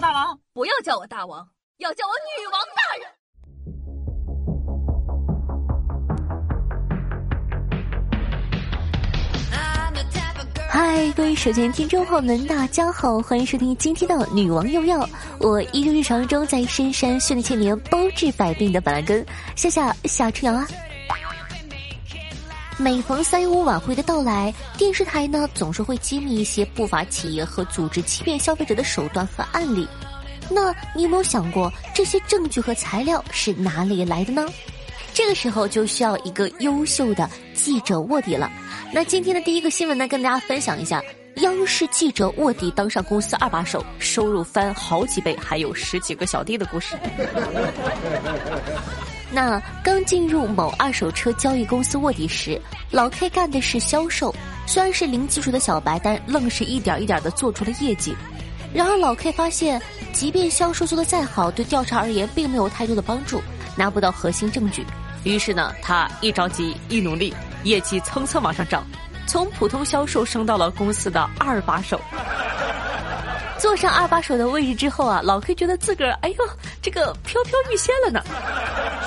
大王，不要叫我大王，要叫我女王大人。嗨，各位手机听众朋友们，大家好，欢迎收听今天的《女王用药》，我依旧日常中在深山训练千年、包治百病的板蓝根，夏夏夏春阳啊。每逢三一五晚会的到来，电视台呢总是会揭秘一些不法企业和组织欺骗消费者的手段和案例。那你有没有想过，这些证据和材料是哪里来的呢？这个时候就需要一个优秀的记者卧底了。那今天的第一个新闻呢，跟大家分享一下：央视记者卧底当上公司二把手，收入翻好几倍，还有十几个小弟的故事。那刚进入某二手车交易公司卧底时，老 K 干的是销售，虽然是零基础的小白，但愣是一点一点的做出了业绩。然而老 K 发现，即便销售做的再好，对调查而言并没有太多的帮助，拿不到核心证据。于是呢，他一着急一努力，业绩蹭蹭往上涨，从普通销售升到了公司的二把手。坐上二把手的位置之后啊，老 K 觉得自个儿哎呦，这个飘飘欲仙了呢。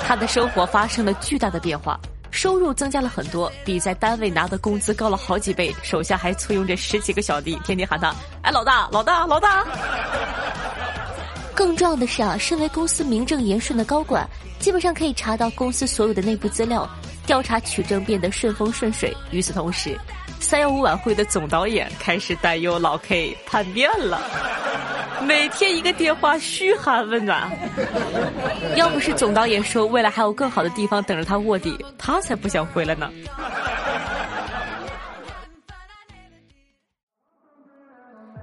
他的生活发生了巨大的变化，收入增加了很多，比在单位拿的工资高了好几倍。手下还簇拥着十几个小弟，天天喊他：“哎，老大，老大，老大。”更重要的是啊，身为公司名正言顺的高管，基本上可以查到公司所有的内部资料，调查取证变得顺风顺水。与此同时，三幺五晚会的总导演开始担忧老 K 叛变了，每天一个电话嘘寒问暖。要不是总导演说未来还有更好的地方等着他卧底，他才不想回来呢。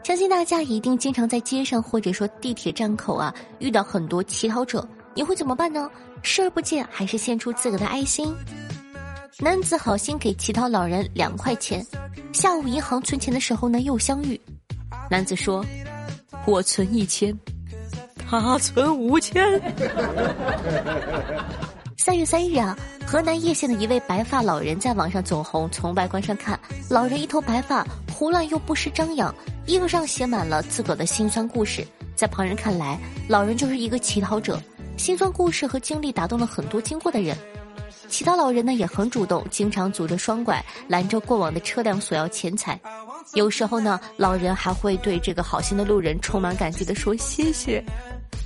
相信大家一定经常在街上或者说地铁站口啊遇到很多乞讨者，你会怎么办呢？视而不见，还是献出自个的爱心？男子好心给乞讨老人两块钱，下午银行存钱的时候呢又相遇。男子说：“我存一千，他存五千。”三月三日啊，河南叶县的一位白发老人在网上走红。从外观上看，老人一头白发，胡乱又不失张扬。衣服上写满了自个的辛酸故事，在旁人看来，老人就是一个乞讨者，辛酸故事和经历打动了很多经过的人。其他老人呢也很主动，经常拄着双拐拦着过往的车辆索要钱财。有时候呢，老人还会对这个好心的路人充满感激的说谢谢。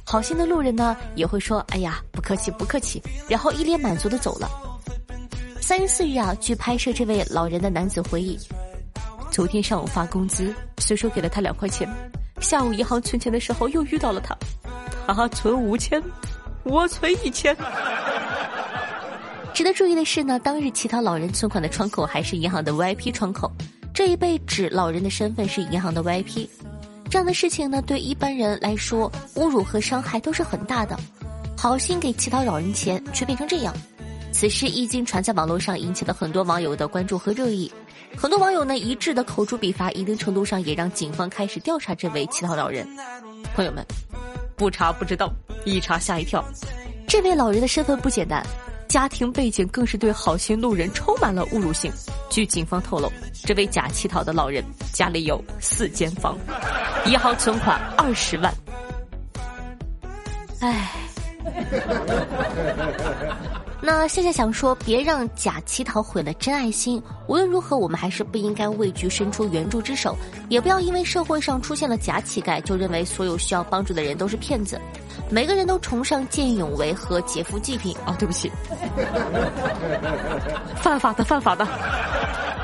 好心的路人呢也会说哎呀不客气不客气，然后一脸满足的走了。三月四日啊，据拍摄这位老人的男子回忆。昨天上午发工资，随手给了他两块钱。下午银行存钱的时候又遇到了他，他存五千，我存一千。值得注意的是呢，当日乞讨老人存款的窗口还是银行的 VIP 窗口，这一被指老人的身份是银行的 VIP。这样的事情呢，对一般人来说侮辱和伤害都是很大的。好心给乞讨老人钱，却变成这样，此事一经传在网络上，引起了很多网友的关注和热议。很多网友呢一致的口诛笔伐，一定程度上也让警方开始调查这位乞讨老人。朋友们，不查不知道，一查吓一跳。这位老人的身份不简单，家庭背景更是对好心路人充满了侮辱性。据警方透露，这位假乞讨的老人家里有四间房，银行存款二十万。唉。那现在想说，别让假乞讨毁了真爱心。无论如何，我们还是不应该畏惧伸出援助之手，也不要因为社会上出现了假乞丐，就认为所有需要帮助的人都是骗子。每个人都崇尚见义勇为和劫富济贫啊！对不起，犯法的，犯法的。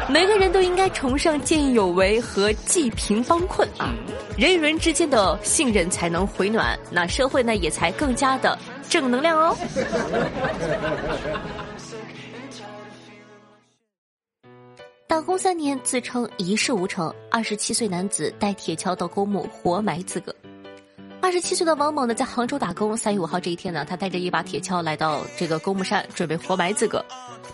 每个人都应该崇尚见义勇为和济贫帮困啊！人与人之间的信任才能回暖，那社会呢也才更加的。正能量哦！打工三年，自称一事无成。二十七岁男子带铁锹到公墓活埋自个。二十七岁的王某呢，在杭州打工。三月五号这一天呢，他带着一把铁锹来到这个公墓山，准备活埋自个。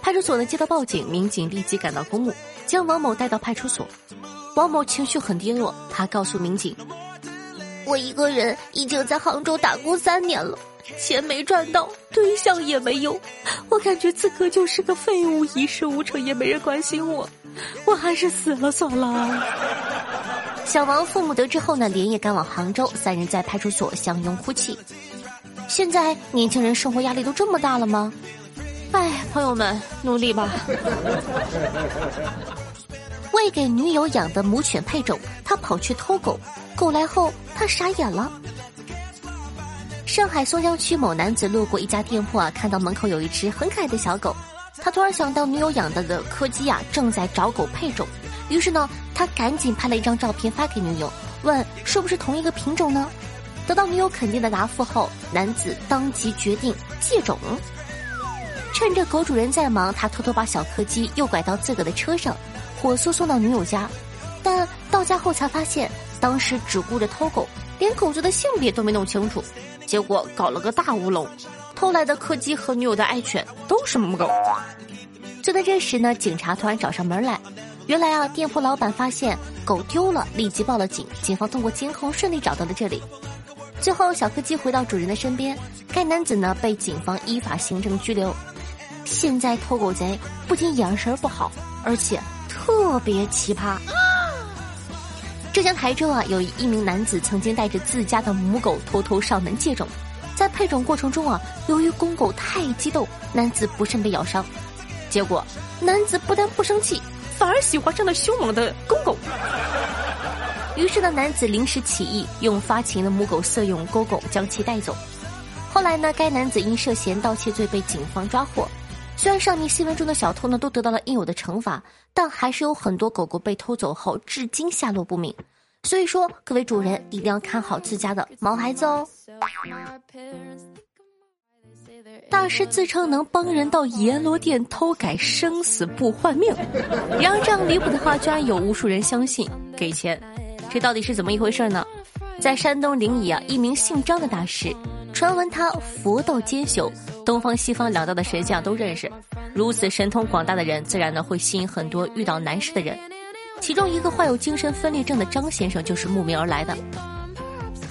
派出所呢接到报警，民警立即赶到公墓，将王某带到派出所。王某情绪很低落，他告诉民警：“我一个人已经在杭州打工三年了。”钱没赚到，对象也没有，我感觉自个就是个废物，一事无成，也没人关心我，我还是死了算了。小王父母得知后呢，连夜赶往杭州，三人在派出所相拥哭泣。现在年轻人生活压力都这么大了吗？哎，朋友们，努力吧。为给女友养的母犬配种，他跑去偷狗，狗来后他傻眼了。上海松江区某男子路过一家店铺啊，看到门口有一只很可爱的小狗，他突然想到女友养的的柯基啊正在找狗配种，于是呢，他赶紧拍了一张照片发给女友，问是不是同一个品种呢？得到女友肯定的答复后，男子当即决定借种。趁着狗主人在忙，他偷偷把小柯基诱拐到自个的车上，火速送到女友家。但到家后才发现，当时只顾着偷狗，连狗子的性别都没弄清楚，结果搞了个大乌龙。偷来的柯基和女友的爱犬都是母狗。就在这时呢，警察突然找上门来。原来啊，店铺老板发现狗丢了，立即报了警。警方通过监控顺利找到了这里。最后，小柯基回到主人的身边。该男子呢被警方依法行政拘留。现在偷狗贼不仅眼神不好，而且特别奇葩。浙江台州啊，有一名男子曾经带着自家的母狗偷偷上门借种，在配种过程中啊，由于公狗太激动，男子不慎被咬伤。结果，男子不但不生气，反而喜欢上了凶猛的公狗。于是呢，男子临时起意，用发情的母狗色诱公狗，将其带走。后来呢，该男子因涉嫌盗窃罪被警方抓获。虽然上面新闻中的小偷呢都得到了应有的惩罚，但还是有很多狗狗被偷走后至今下落不明。所以说，各位主人一定要看好自家的毛孩子哦。大师自称能帮人到阎罗殿偷改生死簿换命，然而这样离谱的话居然有无数人相信，给钱。这到底是怎么一回事呢？在山东临沂啊，一名姓张的大师，传闻他佛道兼修，东方西方两道的神像都认识。如此神通广大的人，自然呢会吸引很多遇到难事的人。其中一个患有精神分裂症的张先生就是慕名而来的。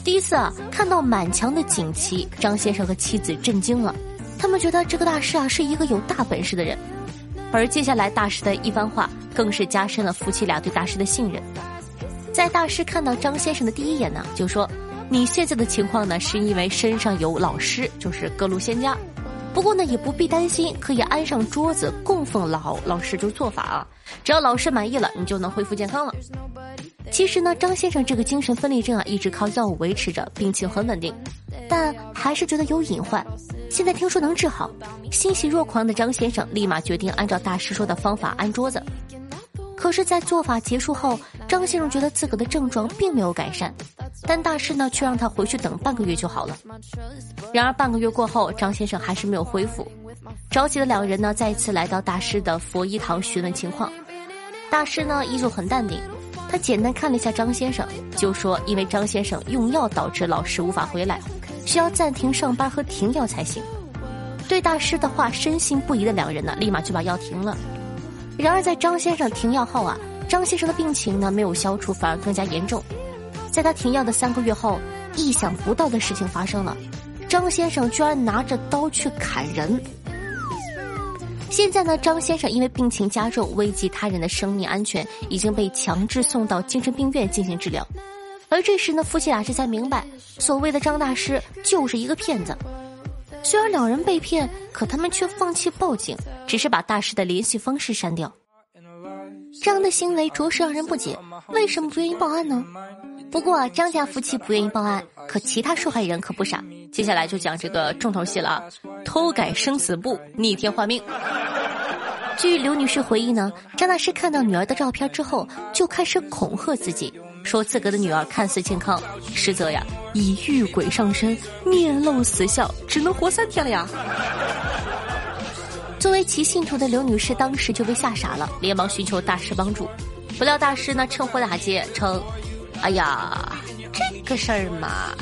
第一次啊，看到满墙的锦旗，张先生和妻子震惊了，他们觉得这个大师啊是一个有大本事的人。而接下来大师的一番话，更是加深了夫妻俩对大师的信任。在大师看到张先生的第一眼呢，就说：“你现在的情况呢，是因为身上有老师，就是各路仙家。不过呢，也不必担心，可以安上桌子供奉老老师，就做法啊。只要老师满意了，你就能恢复健康了。”其实呢，张先生这个精神分裂症啊，一直靠药物维持着，病情很稳定，但还是觉得有隐患。现在听说能治好，欣喜若狂的张先生立马决定按照大师说的方法安桌子。可是，在做法结束后，张先生觉得自个的症状并没有改善，但大师呢却让他回去等半个月就好了。然而半个月过后，张先生还是没有恢复。着急的两人呢再一次来到大师的佛医堂询问情况。大师呢依旧很淡定，他简单看了一下张先生，就说因为张先生用药导致老师无法回来，需要暂停上班和停药才行。对大师的话深信不疑的两人呢，立马就把药停了。然而，在张先生停药后啊，张先生的病情呢没有消除，反而更加严重。在他停药的三个月后，意想不到的事情发生了，张先生居然拿着刀去砍人。现在呢，张先生因为病情加重，危及他人的生命安全，已经被强制送到精神病院进行治疗。而这时呢，夫妻俩这才明白，所谓的张大师就是一个骗子。虽然两人被骗，可他们却放弃报警，只是把大师的联系方式删掉。这样的行为着实让人不解，为什么不愿意报案呢？不过张家夫妻不愿意报案，可其他受害人可不傻。接下来就讲这个重头戏了啊！偷改生死簿，逆天换命。据刘女士回忆呢，张大师看到女儿的照片之后，就开始恐吓自己。说自个的女儿看似健康，实则呀已遇鬼上身，面露死相，只能活三天了呀。作为其信徒的刘女士当时就被吓傻了，连忙寻求大师帮助。不料大师呢趁火打劫，称：“哎呀，这个事儿嘛，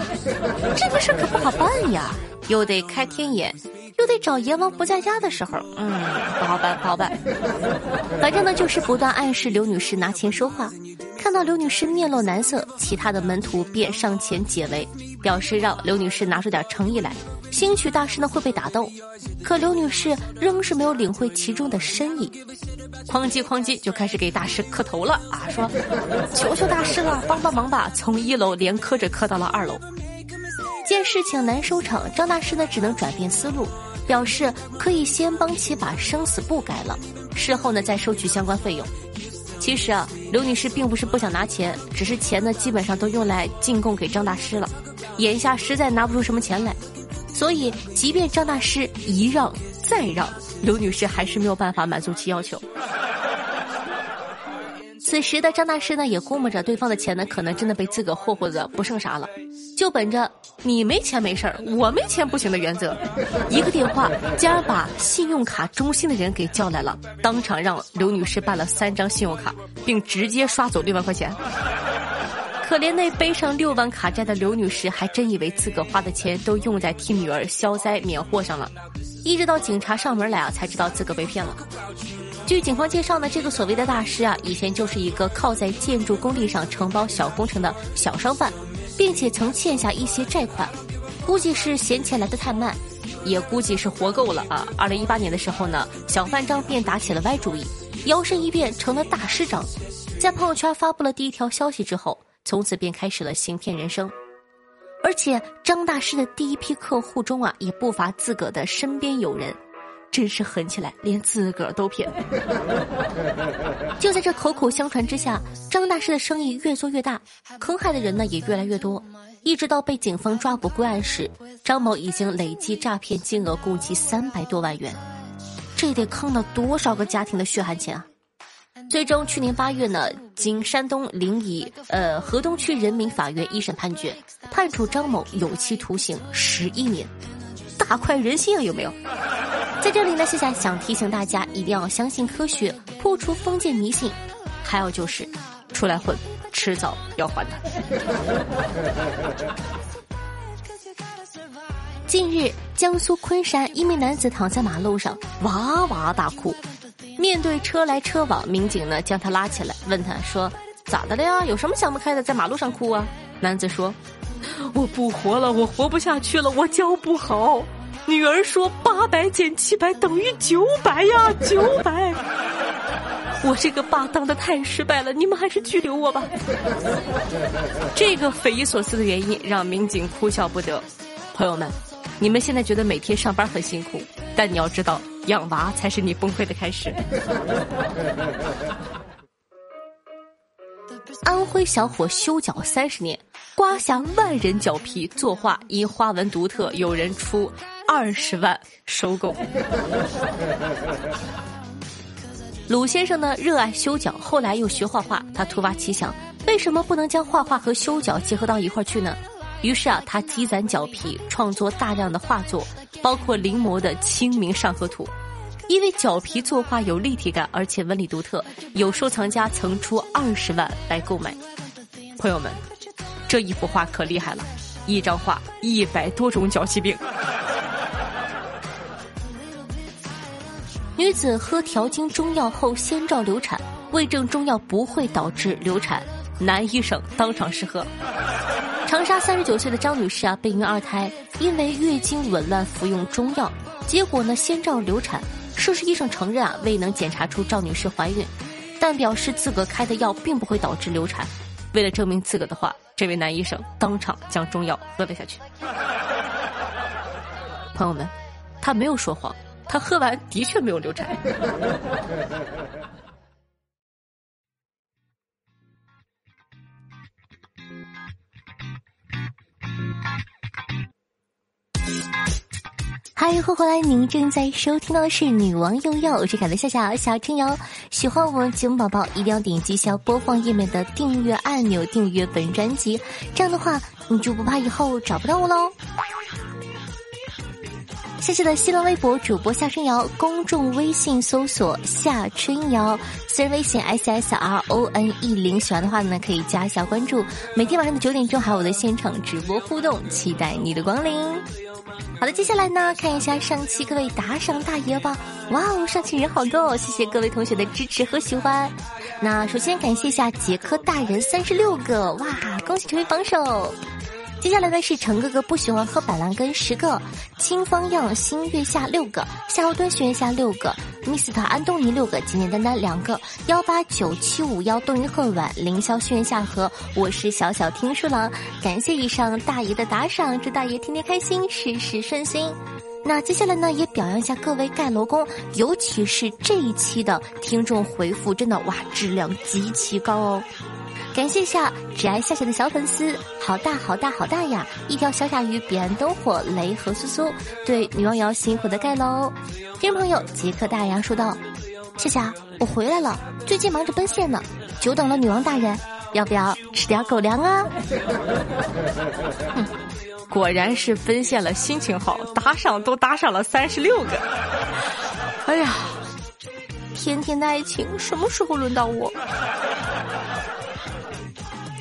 这个事儿可不好办呀，又得开天眼，又得找阎王不在家的时候，嗯，不好办，不好办。反正呢就是不断暗示刘女士拿钱说话。”看到刘女士面露难色，其他的门徒便上前解围，表示让刘女士拿出点诚意来，兴许大师呢会被打斗。可刘女士仍是没有领会其中的深意。哐叽哐叽就开始给大师磕头了啊，说求求大师了，帮帮忙吧！从一楼连磕着磕到了二楼。见事情难收场，张大师呢只能转变思路，表示可以先帮其把生死簿改了，事后呢再收取相关费用。其实啊，刘女士并不是不想拿钱，只是钱呢基本上都用来进贡给张大师了，眼下实在拿不出什么钱来，所以即便张大师一让再让，刘女士还是没有办法满足其要求。此时的张大师呢，也估摸着对方的钱呢，可能真的被自个霍霍的不剩啥了，就本着你没钱没事儿，我没钱不行的原则，一个电话竟然把信用卡中心的人给叫来了，当场让刘女士办了三张信用卡，并直接刷走六万块钱。可怜那背上六万卡债的刘女士，还真以为自个花的钱都用在替女儿消灾免祸上了，一直到警察上门来啊，才知道自个被骗了。据警方介绍呢，这个所谓的大师啊，以前就是一个靠在建筑工地上承包小工程的小商贩，并且曾欠下一些债款，估计是嫌钱来的太慢，也估计是活够了啊。二零一八年的时候呢，小贩张便打起了歪主意，摇身一变成了大师张，在朋友圈发布了第一条消息之后，从此便开始了行骗人生。而且张大师的第一批客户中啊，也不乏自个的身边友人。真是狠起来，连自个儿都骗。就在这口口相传之下，张大师的生意越做越大，坑害的人呢也越来越多。一直到被警方抓捕归案时，张某已经累计诈骗金额共计三百多万元，这得坑了多少个家庭的血汗钱啊！最终，去年八月呢，经山东临沂呃河东区人民法院一审判决，判处张某有期徒刑十一年，大快人心啊！有没有？在这里呢，夏夏想提醒大家，一定要相信科学，破除封建迷信。还有就是，出来混，迟早要还的。近日，江苏昆山一名男子躺在马路上哇哇大哭，面对车来车往，民警呢将他拉起来，问他说：“咋的了呀？有什么想不开的，在马路上哭啊？”男子说：“我不活了，我活不下去了，我教不好。”女儿说：“八百减七百等于九百呀，九百！我这个爸当的太失败了，你们还是拘留我吧。”这个匪夷所思的原因让民警哭笑不得。朋友们，你们现在觉得每天上班很辛苦，但你要知道，养娃才是你崩溃的开始。安徽小伙修脚三十年，刮下万人脚皮作画，因花纹独特，有人出。二十万收购。鲁先生呢，热爱修脚，后来又学画画。他突发奇想，为什么不能将画画和修脚结合到一块儿去呢？于是啊，他积攒脚皮，创作大量的画作，包括临摹的《清明上河图》。因为脚皮作画有立体感，而且纹理独特，有收藏家曾出二十万来购买。朋友们，这一幅画可厉害了，一张画一百多种脚气病。女子喝调经中药后先兆流产，为证中药不会导致流产，男医生当场试喝。长沙三十九岁的张女士啊，备孕二胎，因为月经紊乱服用中药，结果呢先兆流产。涉事医生承认啊，未能检查出赵女士怀孕，但表示自个开的药并不会导致流产。为了证明自个的话，这位男医生当场将中药喝了下去。朋友们，他没有说谎。他喝完的确没有流产。嗨，欢迎回来！您正在收听到的是《女王用药》，我是凯的夏夏小春瑶。喜欢我们节目宝宝，一定要点击下播放页面的订阅按钮，订阅本专辑。这样的话，你就不怕以后找不到我喽。谢谢的新浪微博主播夏春瑶，公众微信搜索夏春瑶，私人微信 s s r o n e 零，喜欢的话呢可以加一下关注。每天晚上的九点钟还有我的现场直播互动，期待你的光临。好的，接下来呢看一下上期各位打赏大爷吧。哇哦，上期人好多哦，谢谢各位同学的支持和喜欢。那首先感谢一下杰克大人三十六个，哇，恭喜成为榜首。接下来呢是陈哥哥不喜欢喝板蓝根十个，清风漾新月下六个，夏侯惇学下六个，Mr 安东尼六个，简简单单两个，幺八九七五幺冬云恨晚，凌霄轩辕夏荷，我是小小听书郎，感谢以上大爷的打赏，祝大爷天天开心，事事顺心。那接下来呢，也表扬一下各位盖楼工，尤其是这一期的听众回复，真的哇，质量极其高哦。感谢一下只爱夏夏的小粉丝，好大好大好大呀！一条小鲨鱼，彼岸灯火，雷和苏苏，对女王瑶辛苦的盖楼。听众朋友杰克大洋说道：“夏夏，我回来了，最近忙着奔现呢，久等了女王大人，要不要吃点狗粮啊？”哼，果然是奔现了，心情好，打赏都打赏了三十六个。哎呀，甜甜的爱情什么时候轮到我？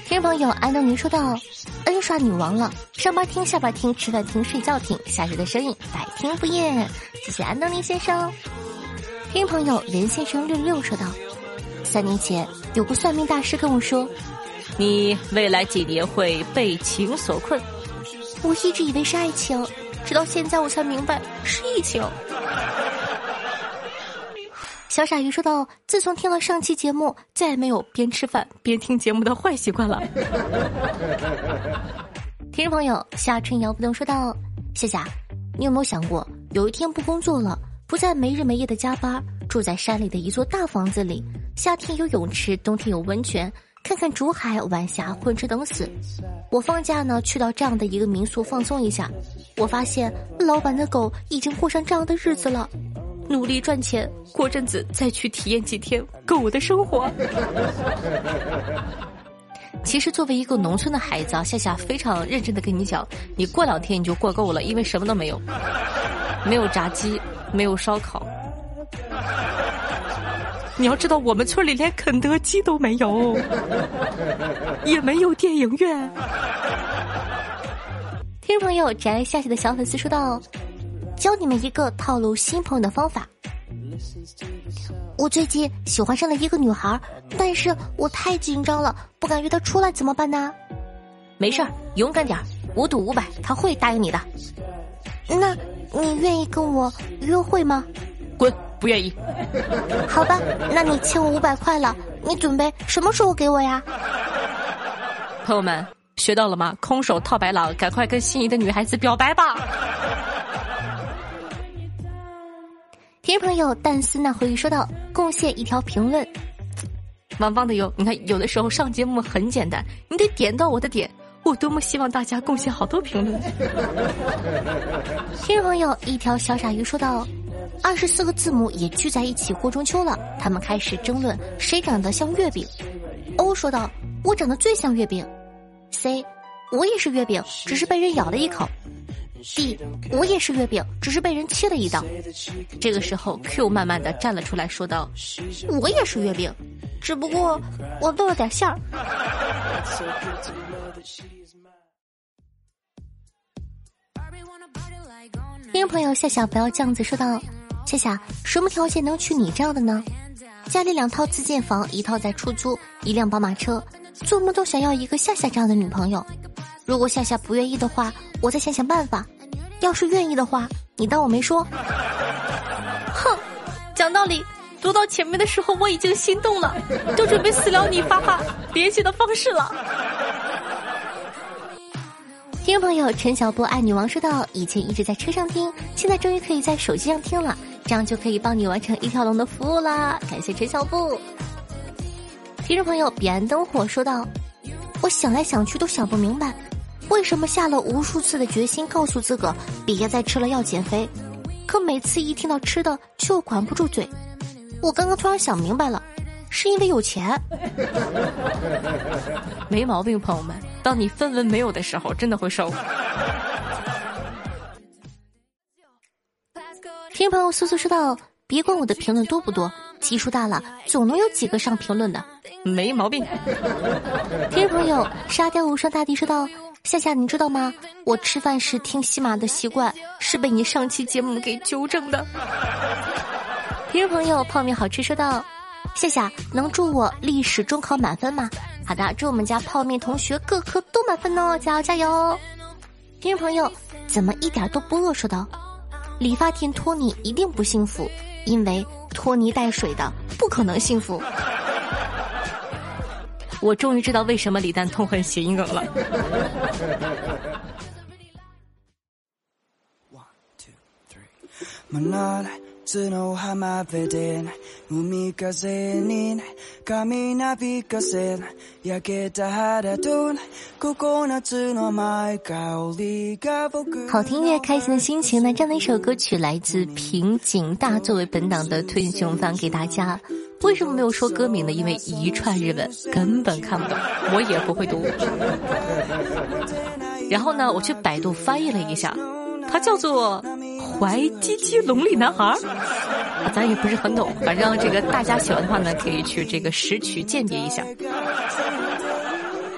听朋友安东尼说道：“恩刷女王了，上班听，下班听，吃饭听，睡觉听，夏日的声音百听不厌。”谢谢安东尼先生。听朋友任先生六六说道：“三年前有个算命大师跟我说，你未来几年会被情所困。我一直以为是爱情，直到现在我才明白是疫情。”小傻鱼说道：“自从听了上期节目，再也没有边吃饭边听节目的坏习惯了。”听众朋友夏春瑶不动说道：“夏夏，你有没有想过，有一天不工作了，不再没日没夜的加班，住在山里的一座大房子里，夏天有泳池，冬天有温泉，看看竹海晚霞，混吃等死。我放假呢，去到这样的一个民宿放松一下，我发现老板的狗已经过上这样的日子了。”努力赚钱，过阵子再去体验几天狗的生活。其实作为一个农村的孩子啊，夏夏非常认真的跟你讲，你过两天你就过够了，因为什么都没有，没有炸鸡，没有烧烤。你要知道，我们村里连肯德基都没有，也没有电影院。听众朋友，宅夏夏的小粉丝说道。教你们一个套路新朋友的方法。我最近喜欢上了一个女孩，但是我太紧张了，不敢约她出来，怎么办呢？没事儿，勇敢点儿，我赌五百，她会答应你的。那你愿意跟我约会吗？滚，不愿意。好吧，那你欠我五百块了，你准备什么时候给我呀？朋友们，学到了吗？空手套白狼，赶快跟心仪的女孩子表白吧。听众朋友，但思那回忆说道贡献一条评论，王棒的哟。你看，有的时候上节目很简单，你得点到我的点。我多么希望大家贡献好多评论。听众朋友，一条小傻鱼说道：二十四个字母也聚在一起过中秋了，他们开始争论谁长得像月饼。O 说道：我长得最像月饼。C，我也是月饼，只是被人咬了一口。D，我也是月饼，只是被人切了一刀。这个时候，Q 慢慢的站了出来，说道：“我也是月饼，只不过我漏了点馅儿。”听众朋友夏夏不要这样子说道：“夏夏，什么条件能娶你这样的呢？家里两套自建房，一套在出租，一辆宝马车，做梦都想要一个夏夏这样的女朋友。如果夏夏不愿意的话。”我再想想办法，要是愿意的话，你当我没说。哼，讲道理，读到前面的时候我已经心动了，都准备私聊你发发联系的方式了。听众朋友陈小波爱女王说道：以前一直在车上听，现在终于可以在手机上听了，这样就可以帮你完成一条龙的服务啦！感谢陈小布。听众朋友彼岸灯火说道：我想来想去都想不明白。为什么下了无数次的决心，告诉自个别再吃了要减肥，可每次一听到吃的就管不住嘴？我刚刚突然想明白了，是因为有钱。没毛病，朋友们，当你分文没有的时候，真的会瘦。听朋友苏苏说道：“别管我的评论多不多，基数大了，总能有几个上评论的。”没毛病。听朋友沙雕无双大帝说道。夏夏，你知道吗？我吃饭时听喜马的习惯是被你上期节目给纠正的。听众朋友，泡面好吃说道：“夏夏，能祝我历史中考满分吗？”好的，祝我们家泡面同学各科都满分哦，加油加油！听众朋友，怎么一点都不饿？说道：“理发店托尼一定不幸福，因为拖泥带水的，不可能幸福。我终于知道为什么李诞痛恨谐音梗了。好听乐，开心的心情。那这样的一首歌曲来自平井大，作为本档的推荐放给大家。为什么没有说歌名呢？因为一串日文根本看不懂，我也不会读。然后呢，我去百度翻译了一下，它叫做“怀鸡鸡龙里男孩”，咱也不是很懂。反正这个大家喜欢的话呢，可以去这个识曲鉴别一下。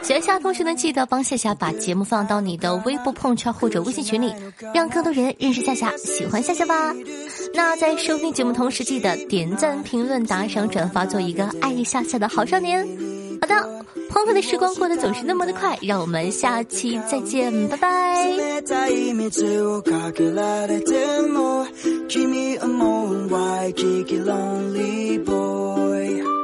喜欢夏同学呢，记得帮夏夏把节目放到你的微博朋友圈或者微信群里，让更多人认识夏夏，喜欢夏夏吧。那在收听节目同时，记得点赞、评论、打赏、转发，做一个爱夏夏的好少年。好的，欢快的时光过得总是那么的快，让我们下期再见，拜拜。lonely boy。